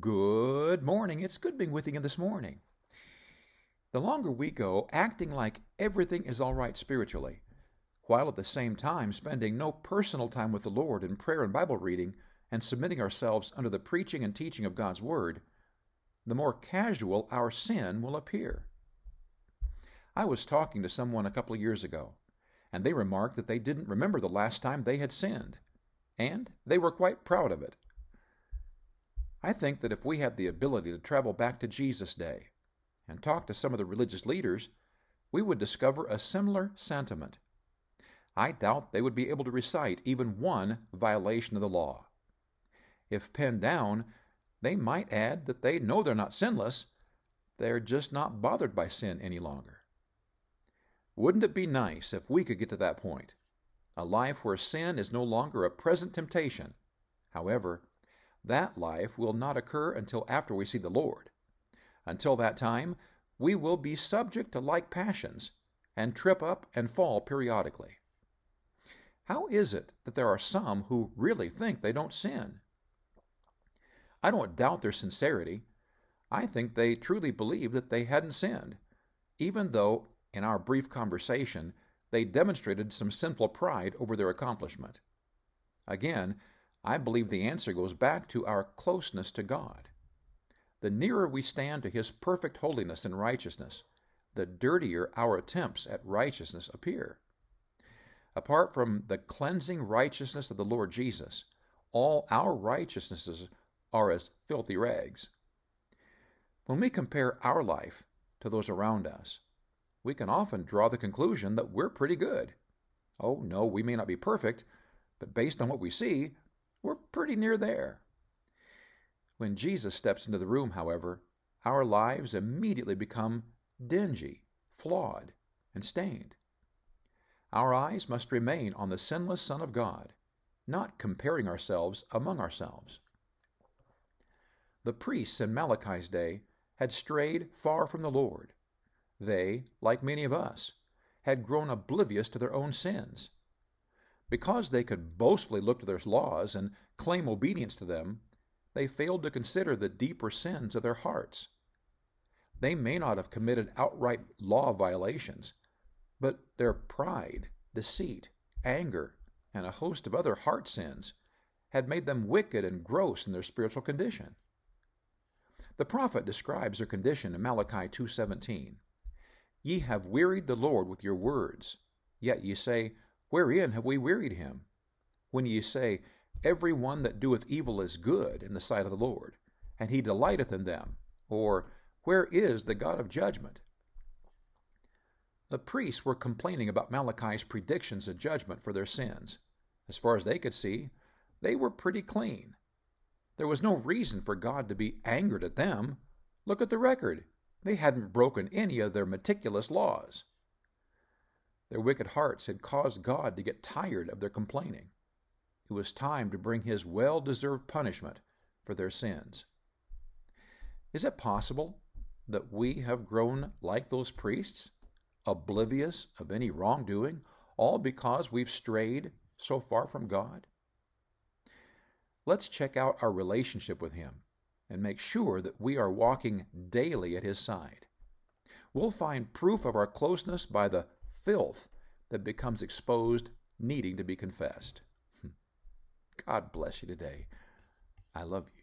Good morning. It's good being with you this morning. The longer we go acting like everything is all right spiritually, while at the same time spending no personal time with the Lord in prayer and Bible reading and submitting ourselves under the preaching and teaching of God's Word, the more casual our sin will appear. I was talking to someone a couple of years ago, and they remarked that they didn't remember the last time they had sinned, and they were quite proud of it. I think that if we had the ability to travel back to Jesus' day and talk to some of the religious leaders, we would discover a similar sentiment. I doubt they would be able to recite even one violation of the law. If pinned down, they might add that they know they're not sinless, they're just not bothered by sin any longer. Wouldn't it be nice if we could get to that point? A life where sin is no longer a present temptation. However, that life will not occur until after we see the Lord. Until that time, we will be subject to like passions and trip up and fall periodically. How is it that there are some who really think they don't sin? I don't doubt their sincerity. I think they truly believe that they hadn't sinned, even though, in our brief conversation, they demonstrated some sinful pride over their accomplishment. Again, I believe the answer goes back to our closeness to God. The nearer we stand to His perfect holiness and righteousness, the dirtier our attempts at righteousness appear. Apart from the cleansing righteousness of the Lord Jesus, all our righteousnesses are as filthy rags. When we compare our life to those around us, we can often draw the conclusion that we're pretty good. Oh, no, we may not be perfect, but based on what we see, we're pretty near there. When Jesus steps into the room, however, our lives immediately become dingy, flawed, and stained. Our eyes must remain on the sinless Son of God, not comparing ourselves among ourselves. The priests in Malachi's day had strayed far from the Lord. They, like many of us, had grown oblivious to their own sins. Because they could boastfully look to their laws and claim obedience to them, they failed to consider the deeper sins of their hearts. They may not have committed outright law violations, but their pride, deceit, anger, and a host of other heart sins had made them wicked and gross in their spiritual condition. The prophet describes their condition in Malachi 2:17. Ye have wearied the Lord with your words, yet ye say, Wherein have we wearied him? When ye say, Every one that doeth evil is good in the sight of the Lord, and he delighteth in them, or Where is the God of judgment? The priests were complaining about Malachi's predictions of judgment for their sins. As far as they could see, they were pretty clean. There was no reason for God to be angered at them. Look at the record. They hadn't broken any of their meticulous laws. Their wicked hearts had caused God to get tired of their complaining. It was time to bring His well deserved punishment for their sins. Is it possible that we have grown like those priests, oblivious of any wrongdoing, all because we've strayed so far from God? Let's check out our relationship with Him and make sure that we are walking daily at His side. We'll find proof of our closeness by the filth that becomes exposed, needing to be confessed. Hmm. God bless you today. I love you.